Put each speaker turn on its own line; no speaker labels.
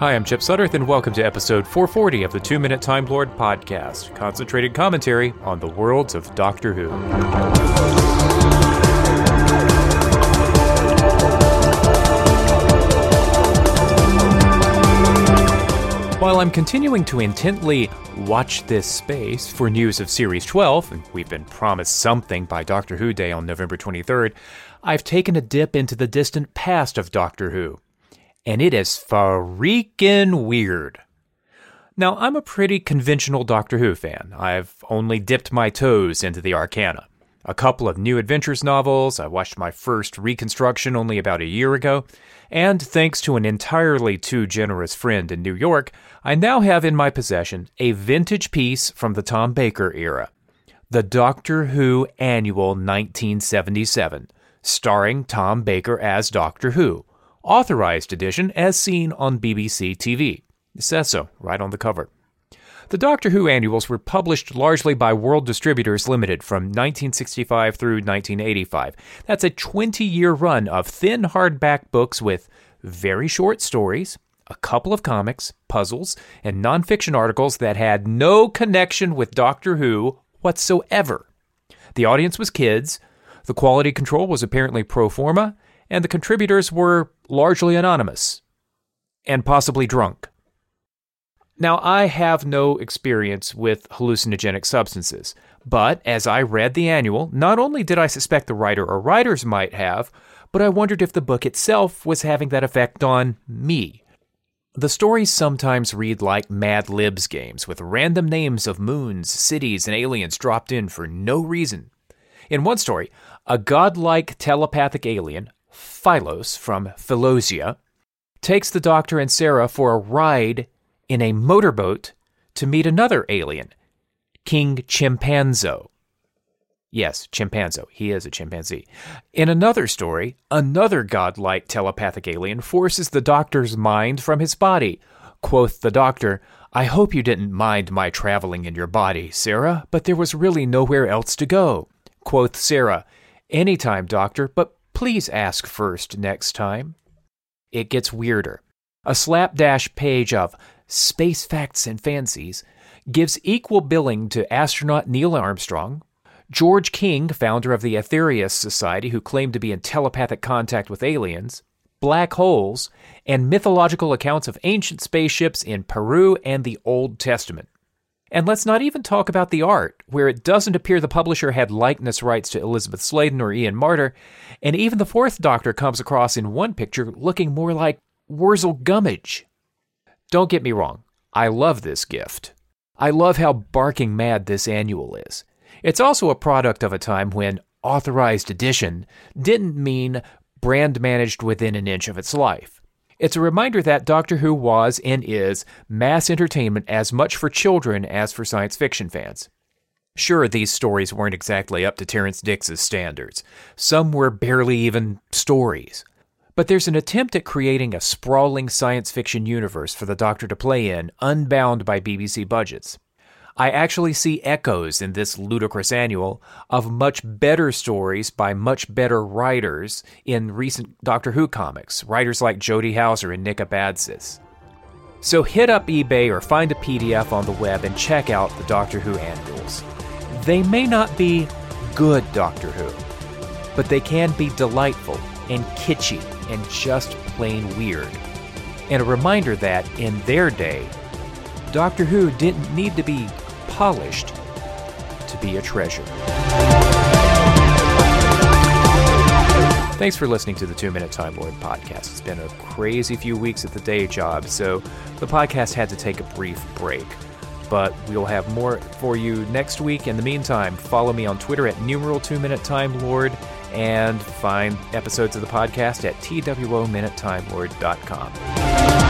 Hi, I'm Chip Sudderth, and welcome to episode 440 of the Two Minute Time Lord podcast, concentrated commentary on the worlds of Doctor Who. While I'm continuing to intently watch this space for news of Series 12, and we've been promised something by Doctor Who Day on November 23rd, I've taken a dip into the distant past of Doctor Who and it is freaking weird. Now, I'm a pretty conventional Doctor Who fan. I've only dipped my toes into the arcana. A couple of new adventures novels, I watched my first reconstruction only about a year ago, and thanks to an entirely too generous friend in New York, I now have in my possession a vintage piece from the Tom Baker era the Doctor Who Annual 1977, starring Tom Baker as Doctor Who authorized edition as seen on BBC TV. It says so right on the cover. The Doctor Who annuals were published largely by World Distributors Limited from 1965 through 1985. That's a 20 year run of thin hardback books with very short stories, a couple of comics, puzzles, and nonfiction articles that had no connection with Doctor Who whatsoever. The audience was kids, the quality control was apparently pro forma, and the contributors were largely anonymous and possibly drunk. Now, I have no experience with hallucinogenic substances, but as I read the annual, not only did I suspect the writer or writers might have, but I wondered if the book itself was having that effect on me. The stories sometimes read like Mad Libs games with random names of moons, cities, and aliens dropped in for no reason. In one story, a godlike telepathic alien Philos from Philosia, takes the Doctor and Sarah for a ride in a motorboat to meet another alien, King Chimpanzo. Yes, Chimpanzo. He is a chimpanzee. In another story, another godlike telepathic alien forces the Doctor's mind from his body. Quoth the Doctor, I hope you didn't mind my traveling in your body, Sarah, but there was really nowhere else to go. Quoth Sarah, Any time, Doctor, but Please ask first next time. It gets weirder. A slapdash page of Space Facts and Fancies gives equal billing to astronaut Neil Armstrong, George King, founder of the Aetherius Society, who claimed to be in telepathic contact with aliens, black holes, and mythological accounts of ancient spaceships in Peru and the Old Testament. And let's not even talk about the art, where it doesn't appear the publisher had likeness rights to Elizabeth Sladen or Ian Marter, and even the fourth Doctor comes across in one picture looking more like Wurzel Gummidge. Don't get me wrong, I love this gift. I love how barking mad this annual is. It's also a product of a time when authorized edition didn't mean brand managed within an inch of its life. It's a reminder that Doctor Who was and is mass entertainment as much for children as for science fiction fans. Sure, these stories weren't exactly up to Terrance Dicks's standards. Some were barely even stories. But there's an attempt at creating a sprawling science fiction universe for the Doctor to play in, unbound by BBC budgets. I actually see echoes in this ludicrous annual of much better stories by much better writers in recent Doctor Who comics, writers like Jody Houser and Nick Abadzis. So hit up eBay or find a PDF on the web and check out the Doctor Who annuals. They may not be good Doctor Who, but they can be delightful and kitschy and just plain weird. And a reminder that, in their day, Doctor Who didn't need to be polished to be a treasure. Thanks for listening to the Two Minute Time Lord podcast. It's been a crazy few weeks at the day job, so the podcast had to take a brief break. But we'll have more for you next week. In the meantime, follow me on Twitter at numeral Two Minute Time Lord and find episodes of the podcast at twominutetimelord.com.